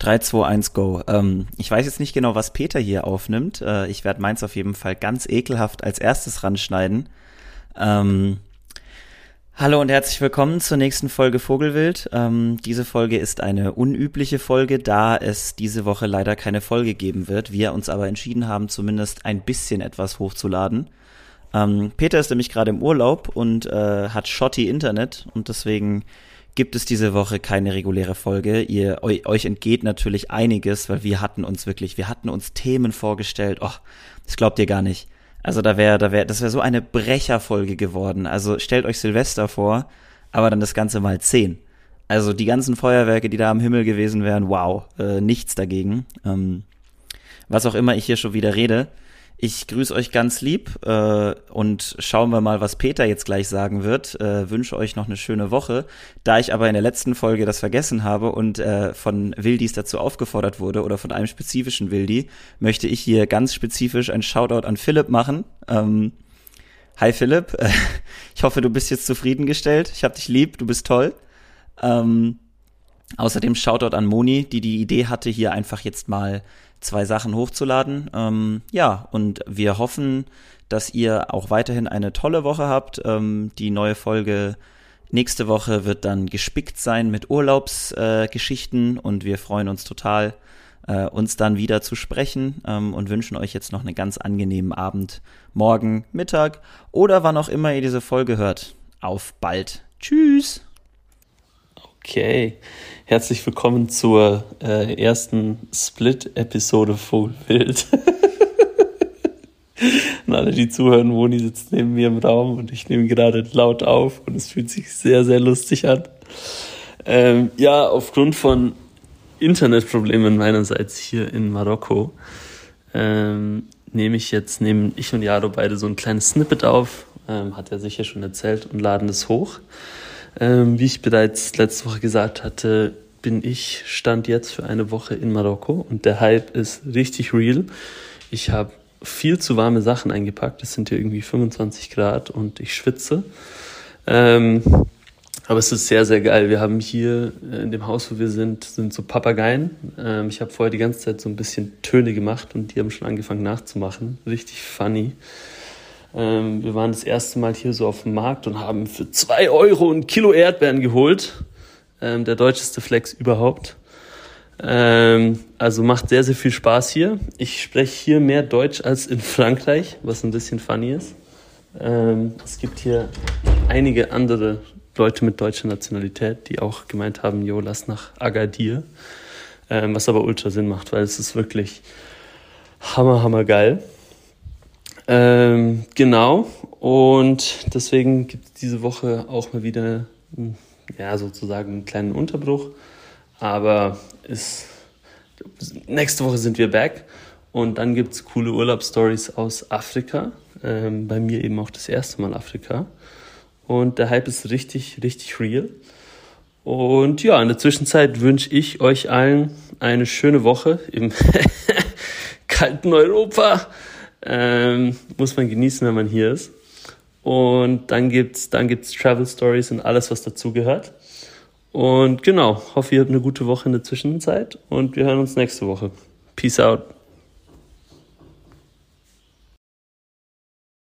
3, 2, 1, go. Ähm, ich weiß jetzt nicht genau, was Peter hier aufnimmt. Äh, ich werde meins auf jeden Fall ganz ekelhaft als erstes ranschneiden. Ähm, hallo und herzlich willkommen zur nächsten Folge Vogelwild. Ähm, diese Folge ist eine unübliche Folge, da es diese Woche leider keine Folge geben wird. Wir uns aber entschieden haben, zumindest ein bisschen etwas hochzuladen. Ähm, Peter ist nämlich gerade im Urlaub und äh, hat shotty Internet und deswegen gibt es diese Woche keine reguläre Folge. Ihr, euch entgeht natürlich einiges, weil wir hatten uns wirklich, wir hatten uns Themen vorgestellt. Oh, das glaubt ihr gar nicht. Also da wäre, da wäre, das wäre so eine Brecherfolge geworden. Also stellt euch Silvester vor, aber dann das Ganze mal zehn. Also die ganzen Feuerwerke, die da am Himmel gewesen wären, wow, äh, nichts dagegen. Ähm, was auch immer ich hier schon wieder rede. Ich grüße euch ganz lieb äh, und schauen wir mal, was Peter jetzt gleich sagen wird. Äh, wünsche euch noch eine schöne Woche. Da ich aber in der letzten Folge das vergessen habe und äh, von Wildis dazu aufgefordert wurde oder von einem spezifischen Wildi, möchte ich hier ganz spezifisch ein Shoutout an Philipp machen. Ähm, hi Philipp, ich hoffe, du bist jetzt zufriedengestellt. Ich hab dich lieb, du bist toll. Ähm, außerdem Shoutout an Moni, die die Idee hatte, hier einfach jetzt mal zwei Sachen hochzuladen. Ähm, ja, und wir hoffen, dass ihr auch weiterhin eine tolle Woche habt. Ähm, die neue Folge nächste Woche wird dann gespickt sein mit Urlaubsgeschichten äh, und wir freuen uns total, äh, uns dann wieder zu sprechen ähm, und wünschen euch jetzt noch einen ganz angenehmen Abend, morgen, Mittag oder wann auch immer ihr diese Folge hört. Auf bald. Tschüss. Okay, herzlich willkommen zur äh, ersten Split-Episode Vogelwild. und alle, die zuhören, Moni sitzt neben mir im Raum und ich nehme gerade laut auf und es fühlt sich sehr, sehr lustig an. Ähm, ja, aufgrund von Internetproblemen meinerseits hier in Marokko ähm, nehme ich jetzt, nehmen ich und Jaro beide so ein kleines Snippet auf, ähm, hat er sicher schon erzählt, und laden es hoch. Ähm, wie ich bereits letzte Woche gesagt hatte, bin ich stand jetzt für eine Woche in Marokko und der Hype ist richtig real. Ich habe viel zu warme Sachen eingepackt. Es sind hier irgendwie 25 Grad und ich schwitze. Ähm, aber es ist sehr, sehr geil. Wir haben hier äh, in dem Haus, wo wir sind, sind so Papageien. Ähm, ich habe vorher die ganze Zeit so ein bisschen Töne gemacht und die haben schon angefangen nachzumachen. Richtig funny. Ähm, wir waren das erste Mal hier so auf dem Markt und haben für zwei Euro ein Kilo Erdbeeren geholt. Ähm, der deutscheste Flex überhaupt. Ähm, also macht sehr, sehr viel Spaß hier. Ich spreche hier mehr Deutsch als in Frankreich, was ein bisschen funny ist. Ähm, es gibt hier einige andere Leute mit deutscher Nationalität, die auch gemeint haben, jo, lass nach Agadir. Ähm, was aber ultra Sinn macht, weil es ist wirklich hammer, hammer geil. Ähm, genau. Und deswegen gibt es diese Woche auch mal wieder, hm, ja, sozusagen einen kleinen Unterbruch. Aber ist, nächste Woche sind wir back. Und dann gibt es coole Urlaubsstories aus Afrika. Ähm, bei mir eben auch das erste Mal Afrika. Und der Hype ist richtig, richtig real. Und ja, in der Zwischenzeit wünsche ich euch allen eine schöne Woche im kalten Europa. Ähm, muss man genießen, wenn man hier ist. Und dann gibt's, dann gibt's Travel Stories und alles, was dazugehört. Und genau, hoffe, ihr habt eine gute Woche in der Zwischenzeit und wir hören uns nächste Woche. Peace out.